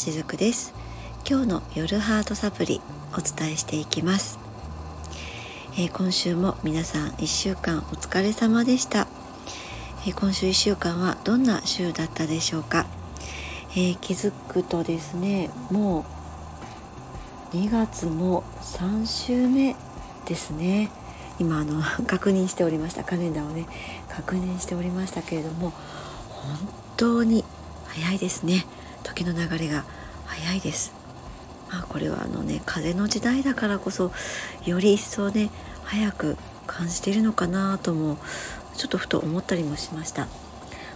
しずくです。今日の夜ハートサプリお伝えしていきます、えー、今週も皆さん1週間お疲れ様でした、えー、今週1週間はどんな週だったでしょうか、えー、気づくとですねもう2月も3週目ですね。今あの 確認しておりました。カレンダーをね確認しておりましたけれども本当に早いですね。時の流れが早いですまあこれはあのね風の時代だからこそより一層ね早く感じているのかなともちょっとふと思ったりもしました。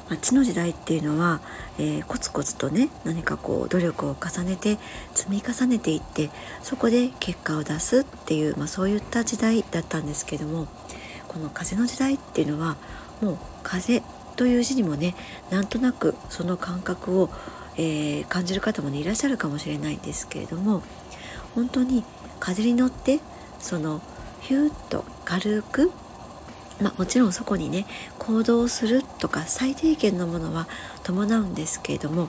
まあ、地の時代っていうのは、えー、コツコツとね何かこう努力を重ねて積み重ねていってそこで結果を出すっていう、まあ、そういった時代だったんですけどもこの風の時代っていうのはもう風という字にもねなんとなくその感覚を、えー、感じる方もねいらっしゃるかもしれないんですけれども本当に風に乗ってそのヒューッと軽くまあ、もちろんそこにね行動するとか最低限のものは伴うんですけれども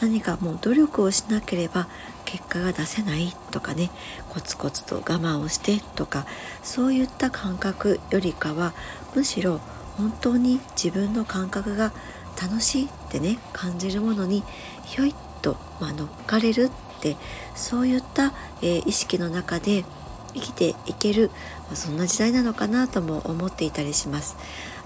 何かもう努力をしなければ結果が出せないとかねコツコツと我慢をしてとかそういった感覚よりかはむしろ本当に自分の感覚が楽しいってね感じるものにひょいっと、まあ、乗っかれるってそういった、えー、意識の中で生きていける、まあ、そんな時代なのかなとも思っていたりします。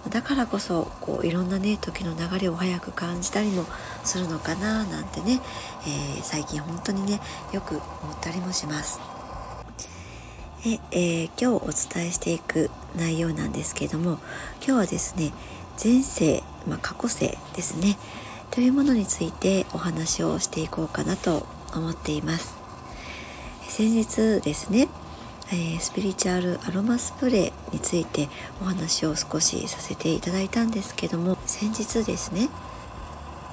だからこそこういろんなね時の流れを早く感じたりもするのかななんてね、えー、最近本当にねよく思ったりもします。ええー、今日お伝えしていく内容なんですけども今日はですね前世、まあ、過去世ですね。というものについてお話をしていこうかなと思っています。先日ですね、え、スピリチュアルアロマスプレーについてお話を少しさせていただいたんですけども先日ですね、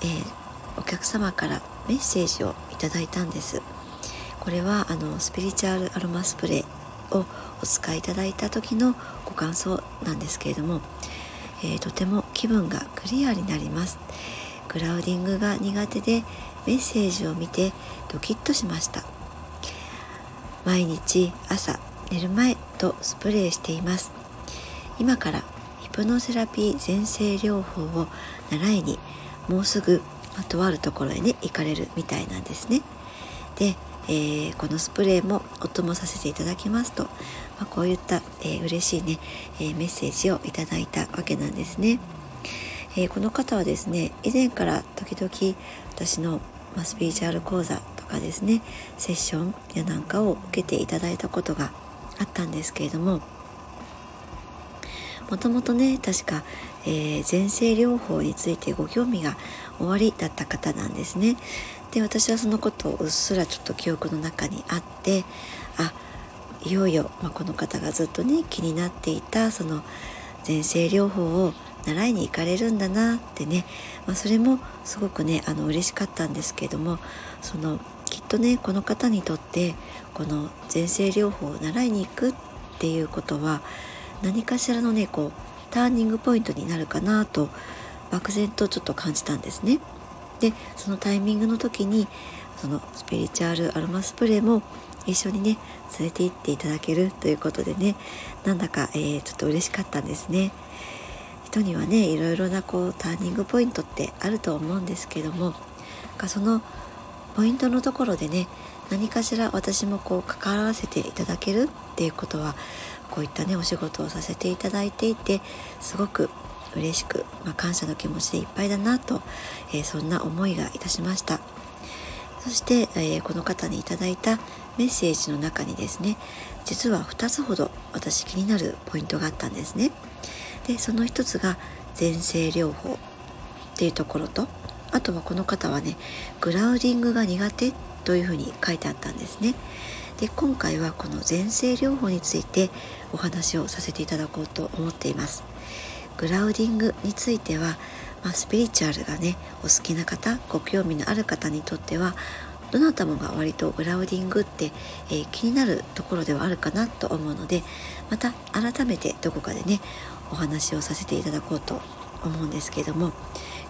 えー、お客様からメッセージをいただいたんです。これはあのスピリチュアルアロマスプレーをお使いいただいた時のご感想なんですけれども、えー、とても気分がクリアになります。クラウディングが苦手でメッセージを見てドキッとしました。毎日朝寝る前とスプレーしています。今からヒプノセラピー全生療法を習いにもうすぐとあるところへね行かれるみたいなんですね。で、えー、このスプレーもお供させていただきますと、まあ、こういった、えー、嬉しいね、えー、メッセージをいただいたわけなんですね。えー、この方はですね以前から時々私の、ま、スピリチュアル講座とかですねセッションやなんかを受けていただいたことがあったんですけれどももともとね確か、えー、前世療法についてご興味がおありだった方なんですね。で私はそのことをうっすらちょっと記憶の中にあってあいよいよ、まあ、この方がずっとね気になっていたその前世療法を習いに行かれるんだなってね、まあ、それもすごくねあの嬉しかったんですけどもそのきっとねこの方にとってこの前世療法を習いに行くっていうことは何かしらのねこうターニングポイントになるかなと漠然とちょっと感じたんですね。でそのタイミングの時にそのスピリチュアルアロマスプレーも一緒にね連れて行っていただけるということでねなんだか、えー、ちょっと嬉しかったんですね。人にはねいろいろなこうターニングポイントってあると思うんですけどもそのポイントのところでね何かしら私もこう関わらせていただけるっていうことはこういったねお仕事をさせていただいていてすごく嬉しく、まあ、感謝の気持ちでいっぱいだなと、えー、そんな思いがいたしました。そして、えー、この方にいただいたメッセージの中にですね実は2つほど私気になるポイントがあったんですね。でその一つが前世療法っていうところとあとはこの方はねグラウディングが苦手というふうに書いてあったんですね。で今回はこの前世療法についてお話をさせていただこうと思っています。グラウディングについては、まあ、スピリチュアルがねお好きな方ご興味のある方にとってはどなたもが割とグラウディングって、えー、気になるところではあるかなと思うのでまた改めてどこかでねお話をさせていただこうと思うんですけども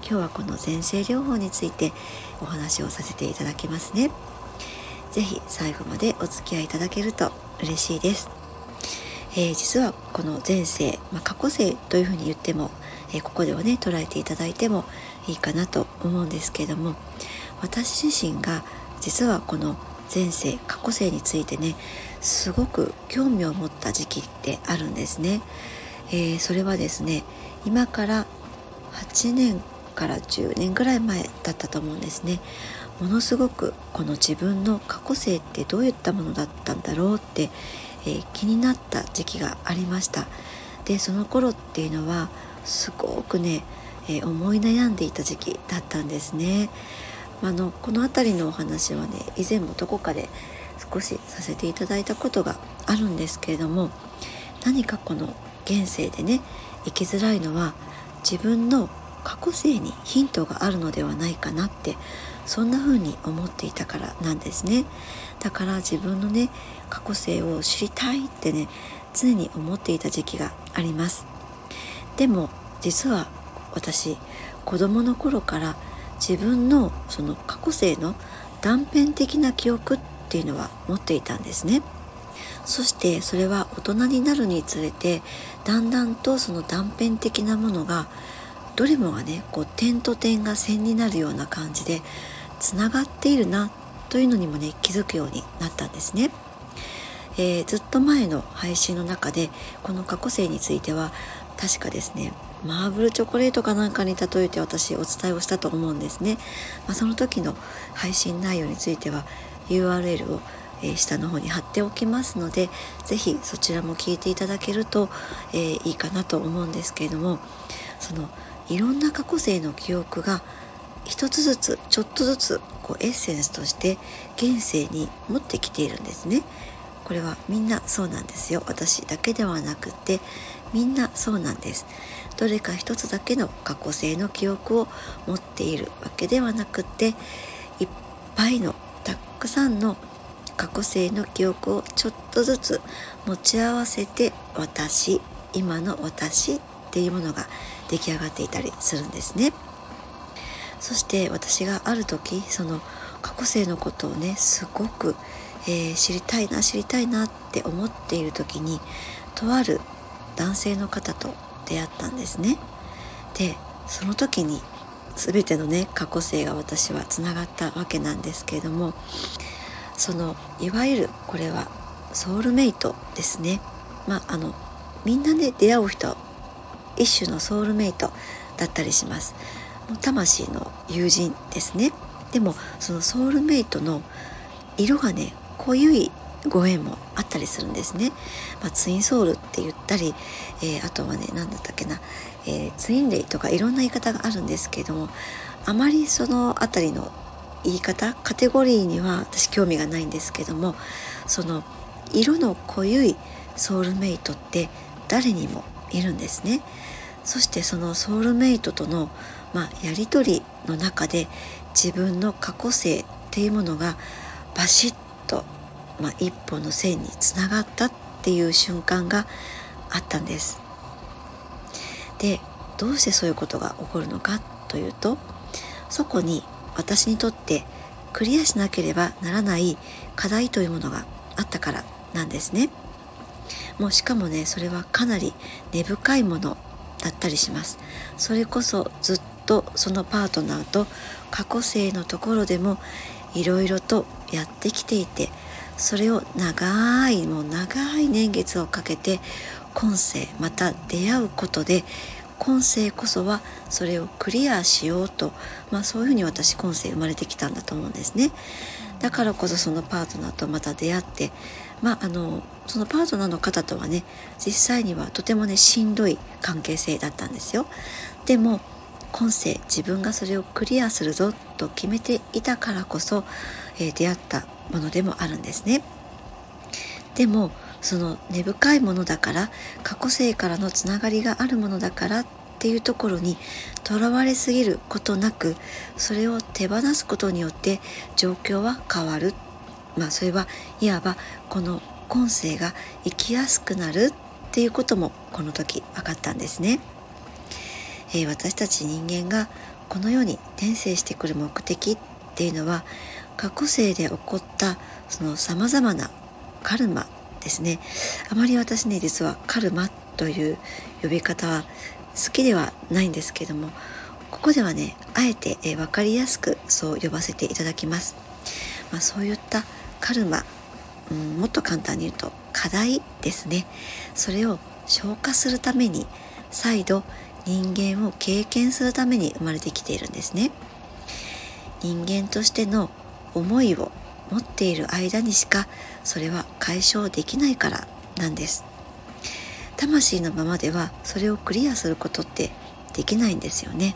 今日はこの前世療法についてお話をさせていただきますね。是非最後までお付き合いいただけると嬉しいです、えー、実はこの前世、まあ、過去世というふうに言っても、えー、ここではね捉えていただいてもいいかなと思うんですけども私自身が実はこの前世過去世についてねすごく興味を持った時期ってあるんですね、えー、それはですね今から8年から10年ぐらい前だったと思うんですね。ものすごくこの自分の過去世ってどういったものだったんだろうって、えー、気になった時期がありました。でその頃っていうのはすごくね、えー、思い悩んでいた時期だったんですね。あのこの辺りのお話はね以前もどこかで少しさせていただいたことがあるんですけれども何かこの現世でね生きづらいのは自分の過去世にヒントがあるのではないかなってそんな風に思っていたからなんですね。だから自分のね過去世を知りたいってね常に思っていた時期があります。でも実は私子供の頃から自分のその過去世の断片的な記憶っていうのは持っていたんですね。そしてそれは大人になるにつれてだんだんとその断片的なものがどれもがねこう点と点が線になるような感じでつながっているなというのにもね気づくようになったんですね。えー、ずっと前の配信の中でこの過去性については確かですねマーブルチョコレートかなんかに例えて私お伝えをしたと思うんですね、まあ、その時の配信内容については URL を、えー、下の方に貼っておきますので是非そちらも聞いていただけると、えー、いいかなと思うんですけれどもそのいろんな過去性の記憶が一つずつちょっとずつこうエッセンスとして現世に持ってきているんですね。これはみんなそうなんですよ私だけではなくてみんなそうなんですどれか一つだけの過去性の記憶を持っているわけではなくていっぱいのたくさんの過去性の記憶をちょっとずつ持ち合わせて私今の私っていうものが出来上がっていたりするんですねそして私がある時その過去性のことをねすごくえー、知りたいな知りたいなって思っている時にとある男性の方と出会ったんですね。でその時に全てのね過去性が私はつながったわけなんですけれどもそのいわゆるこれはソウルメイトですね。まああのみんなで出会う人一種のソウルメイトだったりします。魂の友人ですね。でもそのソウルメイトの色がね濃ゆいご縁もあったりするんですね。まあ、ツインソウルって言ったり、えー、あとはね何だったっけな、えー、ツインレイとかいろんな言い方があるんですけどもあまりその辺りの言い方？カテゴリーには私興味がないんですけどもその色の濃ゆいソウルメイトって誰にもいるんですね。そしてそのソウルメイトとの、まあ、やり取りの中で自分の過去性っていうものがバシッと、まあ、一本の線につながったっていう瞬間があったんです。でどうしてそういうことが起こるのかというとそこに私にとってクリアしなければならない課題というものがあったからなんですね。もうしかもねそれはかなり根深いものだったりします。それこそずっとそのパートナーと過去性のところでもいろいろとやってきていてそれを長いもう長い年月をかけて今世また出会うことで今世こそはそれをクリアしようと、まあ、そういうふうに私今世生まれてきたんだと思うんですね。だからこそそのパートナーとまた出会って、まあ、あのそのパートナーの方とはね実際にはとてもねしんどい関係性だったんですよ。でも今世自分がそれをクリアするぞと決めていたからこそ、えー、出会ったものでもあるんですね。でもその根深いものだから過去世からのつながりがあるものだからっていうところにとらわれすぎることなくそれを手放すことによって状況は変わるまあそれはいわばこの今世が生きやすくなるっていうこともこの時分かったんですね。えー、私たち人間がこの世に転生してくる目的っていうのは過去世で起こったそのさまざまなカルマですね。あまり私ね実はカルマという呼び方は好きではないんですけどもここではねあえて、え分かりやすくそう呼ばせていただきます、まあ、そういったカルマ、うん、もっと簡単に言うと課題ですね。それを消化するために再度人間を経験するために生まれてきているんですね。人間としての思いを持っている間にしかそれは解消できないからなんです。魂のままではそれをクリアすることってできないんですよね。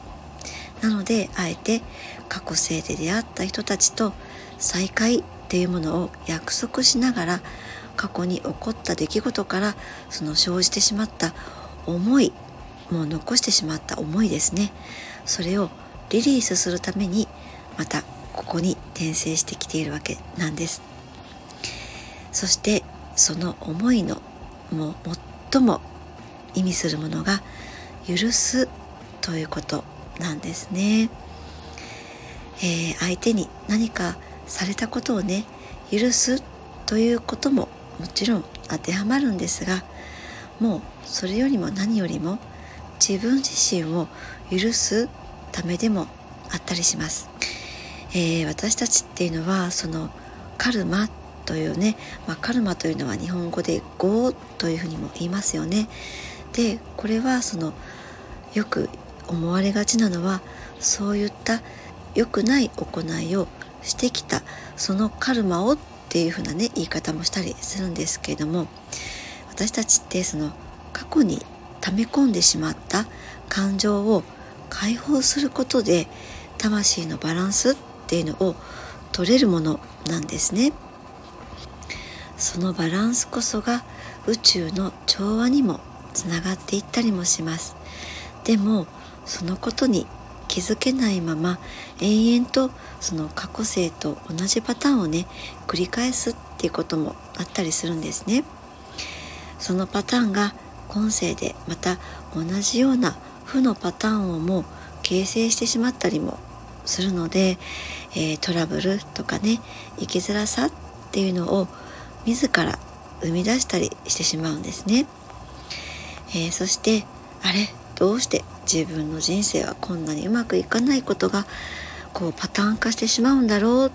なのであえて過去生で出会った人たちと再会っていうものを約束しながら過去に起こった出来事からその生じてしまった思いもう残してしまった思いですね。それをリリースするためにまたここに転生してきているわけなんです。そしてその思いのもう最も意味するものが許すということなんですね、えー、相手に何かされたことをね許すということももちろん当てはまるんですがもうそれよりも何よりも自分自身を許すためでもあったりします、えー、私たちっていうのはそのカルマというね、まあ、カルマというのは日本語で業というふうにも言いますよね。でこれはそのよく思われがちなのはそういった良くない行いをしてきたそのカルマをっていうふうなね言い方もしたりするんですけれども私たちってその過去に溜め込んでしまった感情を解放することで魂のバランスっていうのを取れるものなんですね。そのバランスこそが宇宙の調和にもつながっていったりもします。でもそのことに気づけないまま延々とその過去性と同じパターンをね繰り返すっていうこともあったりするんですね。そのパターンが今世でまた同じような負のパターンをもう形成してしまったりもするので、えー、トラブルとかね生きづらさっていうのを自ら生み出したりしてしまうんですね、えー、そしてあれどうして自分の人生はこんなにうまくいかないことがこうパターン化してしまうんだろうっ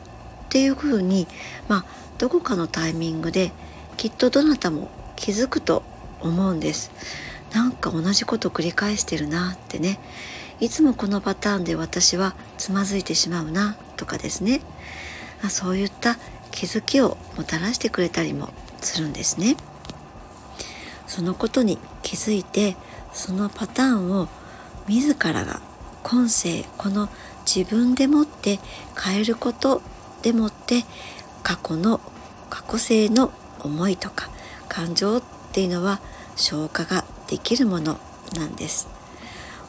ていうふうにまあどこかのタイミングできっとどなたも気づくと思うんです。なんか同じこと繰り返してるなってね。いつもこのパターンで私はつまずいてしまうなとかですね。そういった気づきをもたらしてくれたりもするんですね。そのことに気づいてそのパターンを自らが今世この自分でもって変えることでもって過去の過去性の思いとか感情っていうのは消化ができるものなんです。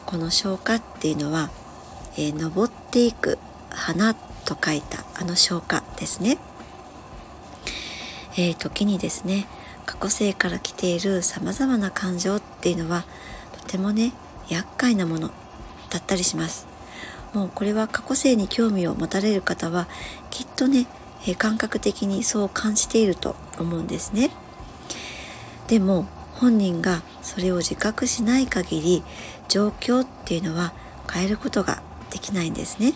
この消化っていうのは、えー、登っていく花と書いたあの消化ですね、えー、時にですね過去性から来ているさまざまな感情っていうのはとてもね厄介なものだったりします。もうこれは過去性に興味を持たれる方はきっとね、え感覚的にそう感じていると思うんですね。でも本人がそれを自覚しない限り状況っていうのは変えることができないんですね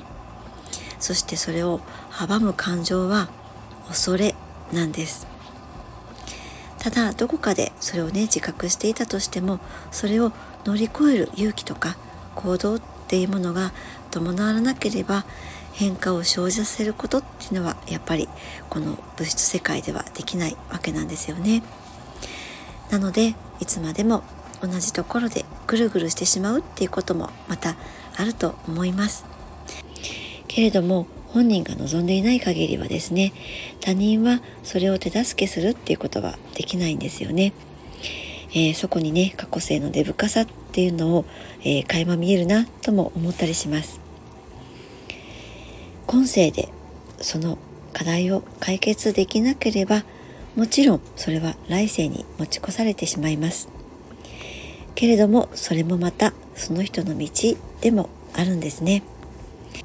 そしてそれを阻む感情は恐れなんですただどこかでそれをね自覚していたとしてもそれを乗り越える勇気とか行動っていうものが伴わなければ変化を生じさせることっていうのはやっぱりこの物質世界ではできないわけなんですよね。なのでいつまでも同じところでぐるぐるしてしまうっていうこともまたあると思います。けれども本人が望んでいない限りはですね他人はそれを手助けするっていうことはできないんですよね。えー、そこにね過去性の根深さっていうのを、えー、垣間見えるなとも思ったりします今世でその課題を解決できなければもちろんそれは来世に持ち越されてしまいます。けれどもそれもまたその人の道でもあるんですね。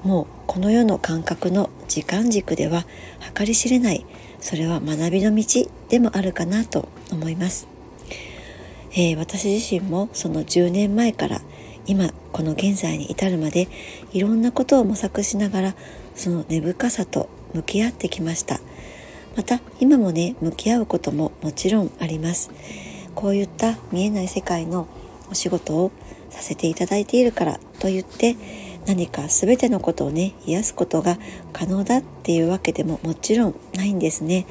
もうこの世の感覚の時間軸では計り知れない。それは学びの道でもあるかなと思います、えー、私自身もその10年前から今この現在に至るまでいろんなことを模索しながらその根深さと向き合ってきました。また今もね向き合うことももちろんあります。こういった見えない世界のお仕事をさせていただいているからと言って何か全てのことをね癒すことが可能だっていうわけでももちろんないんですね。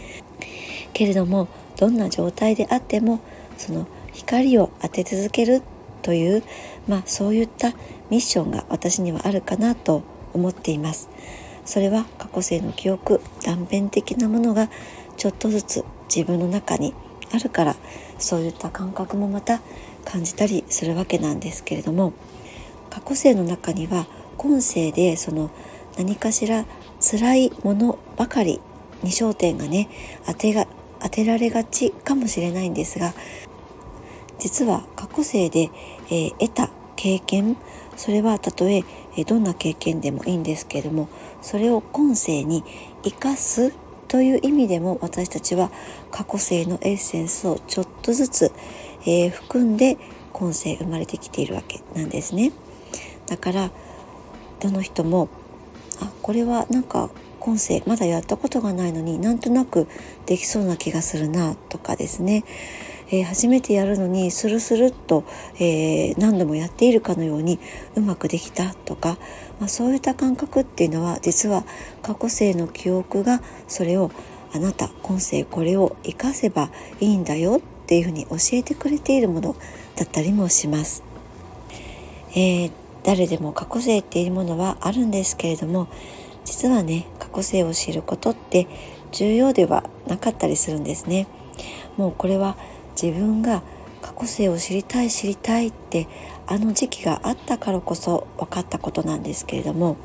けれどもどんな状態であってもその光を当て続けるという、まあ、そういったミッションが私にはあるかなと思っています。それは過去世の記憶断片的なものがちょっとずつ自分の中にあるからそういった感覚もまた感じたりするわけなんですけれども過去世の中には今世でその何かしら辛いものばかりに焦点がね当てが当てられがちかもしれないんですが実は過去世で、えー、得た経験それはたとええどんな経験でもいいんですけれどもそれを今世に生かすという意味でも私たちは過去世のエッセンスをちょっとずつ、えー、含んで今世生まれてきているわけなんですね。だからどの人もあこれはなんか今世まだやったことがないのになんとなくできそうな気がするなとかですね、えー、初めてやるのにスルスルっと、えー、何度もやっているかのようにうまくできたとか、まあ、そういった感覚っていうのは実は過去世の記憶がそれをあなた今世これを活かせばいいんだよっていうふうに教えてくれているものだったりもします。えー、誰でも過去世っていうものはあるんですけれども実はね過去世を知ることって重要ではなかったりするんですね。もうこれは自分が過去世を知りたい知りたいってあの時期があったからこそ分かったことなんですけれども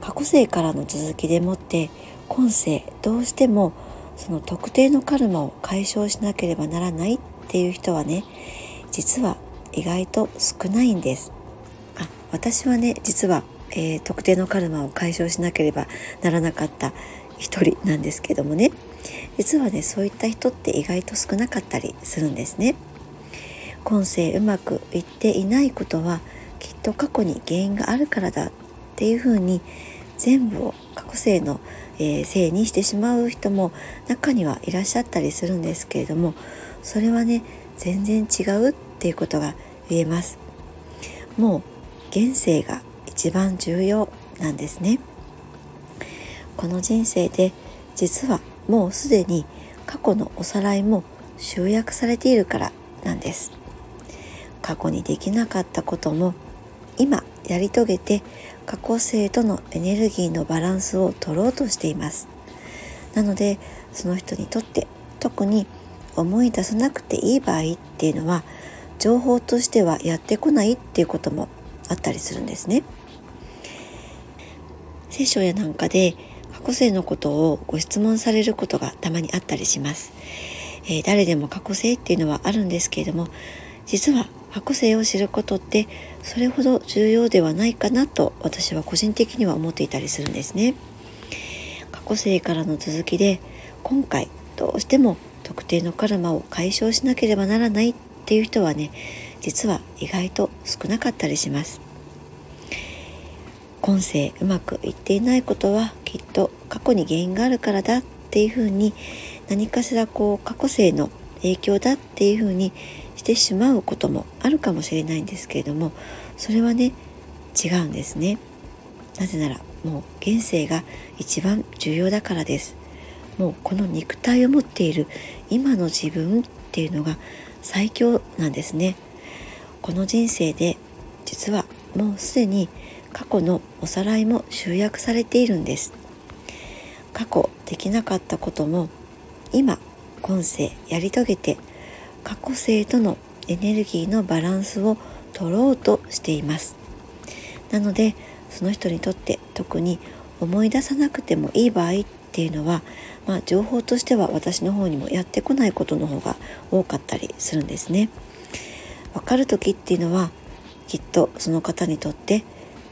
過去世からの続きでもって今世どうしてもその特定のカルマを解消しなければならないっていう人はね実は意外と少ないんです。あ私はね実は、えー、特定のカルマを解消しなければならなかった。一人なんですけどもね。実はねそういった人って意外と少なかったりするんですね。今世うまくいっていないことはきっと過去に原因があるからだっていうふうに全部を過去世の、えー、せいにしてしまう人も中にはいらっしゃったりするんですけれどもそれはね全然違うっていうことが言えます。もう現世が一番重要なんですね。この人生で実はもうすでに過去のおさらいも集約されているからなんです。過去にできなかったことも今やり遂げて過去性とのエネルギーのバランスを取ろうとしています。なのでその人にとって特に思い出さなくていい場合っていうのは情報としてはやってこないっていうこともあったりするんですね。聖書やなんかで過去性のことをご質問されることがたまにあったりします、えー、誰でも過去性っていうのはあるんですけれども実は過去性を知ることってそれほど重要ではないかなと私は個人的には思っていたりするんですね。過去性からの続きで今回どうしても特定のカルマを解消しなければならないっていう人はね実は意外と少なかったりします。今世うまくいっていないことはきっと過去に原因があるからだっていうふうに何かしらこう過去世の影響だっていうふうにしてしまうこともあるかもしれないんですけれどもそれはね違うんです。ねなぜならもう現世が一番重要だからです。もうこの肉体を持っている今の自分っていうのが最強なんですね。この人生で実はもうすでに過去のおさらいも集約されているんです過去できなかったことも今今世やり遂げて過去世とのエネルギーのバランスを取ろうとしていますなのでその人にとって特に思い出さなくてもいい場合っていうのは、まあ、情報としては私の方にもやってこないことの方が多かったりするんですね。わかる時っていうのはきっとその方にとって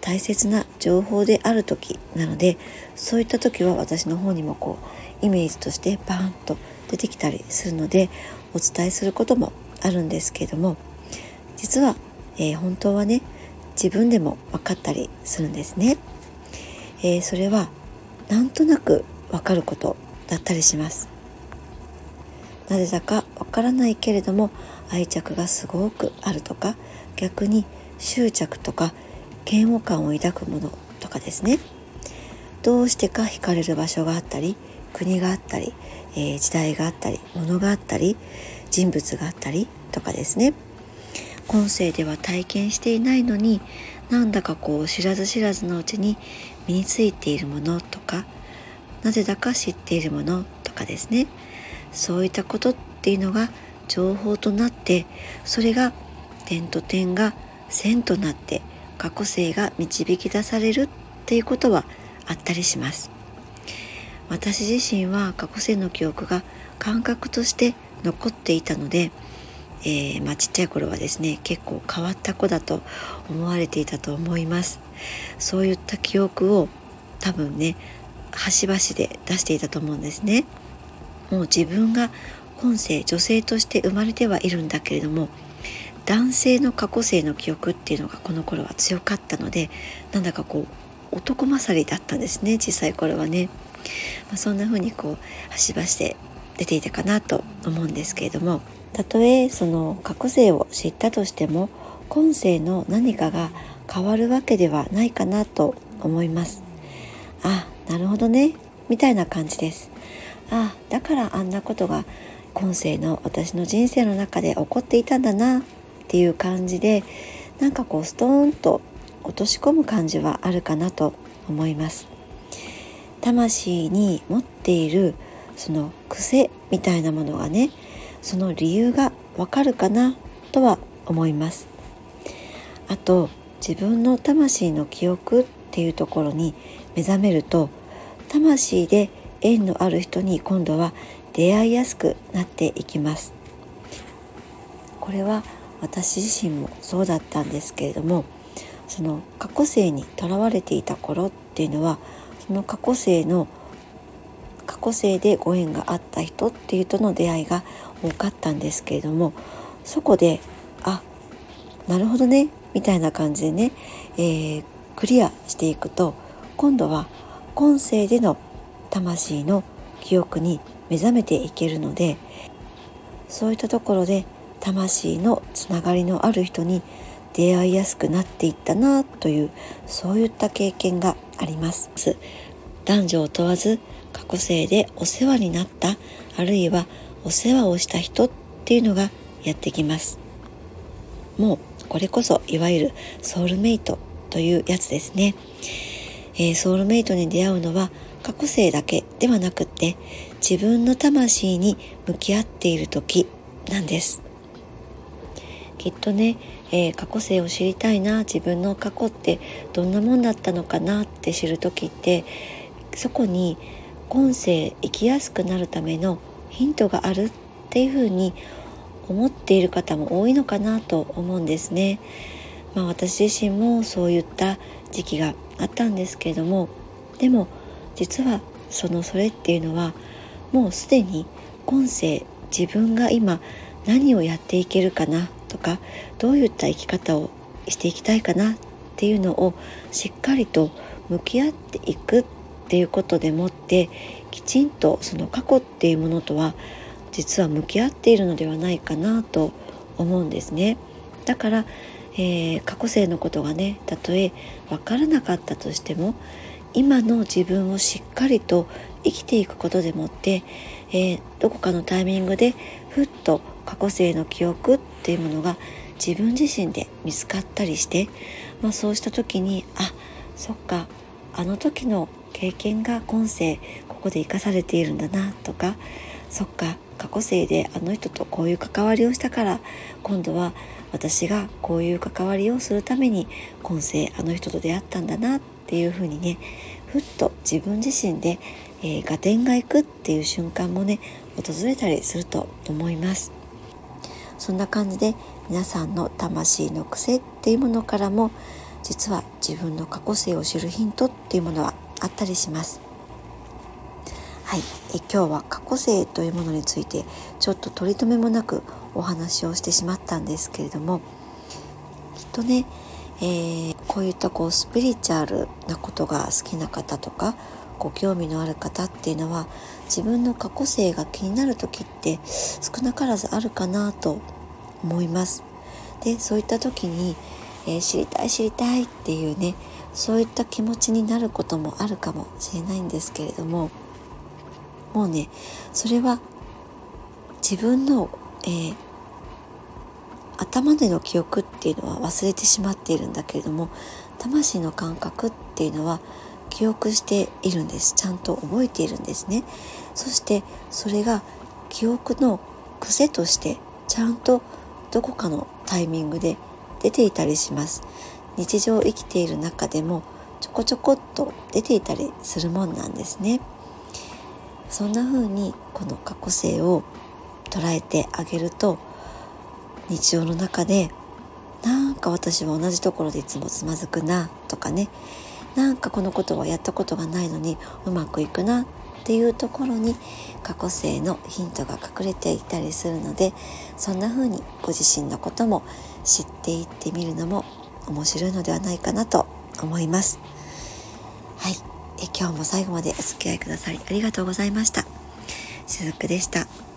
大切な情報である時なのでそういった時は私の方にもこうイメージとしてバーンと出てきたりするのでお伝えすることもあるんですけれども実は、えー、本当はね自分でも分かったりするんですね。えー、それはなんとなく分かることだったりします。なぜだかわからないけれども愛着がすごくあるとか逆に執着とか嫌悪感を抱くものとかですね。どうしてか惹かれる場所があったり国があったり、えー、時代があったり物があったり人物があったりとかですね。今世では体験していないのになんだかこう知らず知らずのうちに身についているものとかなぜだか知っているものとかですね。そういったことっていうのが情報となってそれが点と点が線となって過去性が導き出されるっていうことはあったりします。私自身は過去性の記憶が感覚として残っていたので、えー、まあ、ちっちゃい頃はですね結構変わった子だと思われていたと思います。そういった記憶を多分ね端々で出していたと思うんですね。もう自分が今世女性として生まれてはいるんだけれども男性の過去性の記憶っていうのがこの頃は強かったのでなんだかこう男勝りだったんですね小さい頃はね、まあ、そんな風にこう端々で出ていたかなと思うんですけれどもたとえその過去性を知ったとしても今世の何かが変わるわけではないかなと思います。あなるほどね。みたいな感じです。あだからあんなことが今世の私の人生の中で起こっていたんだな。っていう感じでなんかこうストーンと落とし込む感じはあるかなと思います。魂に持っているその癖みたいなものがねその理由がわかるかなとは思います。あと自分の魂の記憶っていうところに目覚めると魂で縁のある人に今度は出会いやすくなっていきます。これは私自身もそうだったんですけれどもその過去生にとらわれていた頃っていうのはその過去生の過去生でご縁があった人っていうとの出会いが多かったんですけれどもそこであなるほどねみたいな感じでね、えー、クリアしていくと今度は今世での魂の記憶に目覚めていけるのでそういったところで魂のつながりのある人に出会いやすくなっていったなというそういった経験があります。男女を問わず過去生でお世話になったあるいはお世話をした人っていうのがやってきます。もうこれこそいわゆるソウルメイトというやつですね、えー、ソウルメイトに出会うのは過去生だけではなくって自分の魂に向き合っている時なんです。きっとね、えー、過去生を知りたいな自分の過去ってどんなもんだったのかなって知る時ってそこに今世生きやすくなるためのヒントがあるっていうふうに思っている方も多いのかなと思うんですね。まあ、私自身もそういった時期があったんですけれどもでも実はそのそれっていうのはもうすでに今世自分が今何をやっていけるかなとかどういった生き方をしていきたいかなっていうのをしっかりと向き合っていくっていうことでもってきちんとその過去っていうものとは実は向き合っているのではないかなと思うんですね。だから、えー、過去生のことがねたとえ分からなかったとしても今の自分をしっかりと生きていくことでもって、えー、どこかのタイミングでふっと過去生の記憶っっていうものが自分自身で見つかったりして、まあ、そうした時にあそっかあの時の経験が今世ここで生かされているんだなとかそっか過去生であの人とこういう関わりをしたから今度は私がこういう関わりをするために今世あの人と出会ったんだなっていうふうにねふっと自分自身で、えー、合点がいくっていう瞬間もね訪れたりすると思います。そんな感じで皆さんの魂の癖っていうものからも実は自分の過去性を知るヒントっていうものはあったりします。はい。え今日は過去性というものについてちょっと取り留めもなくお話をしてしまったんですけれどもきっとね、えー、こういったこうスピリチュアルなことが好きな方とかご興味のある方っていうのは自分の過去性が気になる時って少なからずあるかなと思います。でそういった時に、えー、知りたい知りたいっていうねそういった気持ちになることもあるかもしれないんですけれどももうねそれは自分の、えー、頭での記憶っていうのは忘れてしまっているんだけれども魂の感覚っていうのは記憶しているんです。ちゃんと覚えているんですね。そしてそれが記憶の癖としてちゃんとどこかのタイミングで出ていたりします。日常生きている中でもちょこちょこっと出ていたりするもんなんですね。そんな風にこの過去性を捉えてあげると日常の中でなんか私は同じところでいつもつまずくなとかね。なんかこのことはやったことがないのにうまくいくなっていうところに過去性のヒントが隠れていたりするのでそんな風にご自身のことも知っていってみるのも面白いのではないかなと思います。はいえ今日も最後までお付き合いくださりありがとうございました。しずくでした。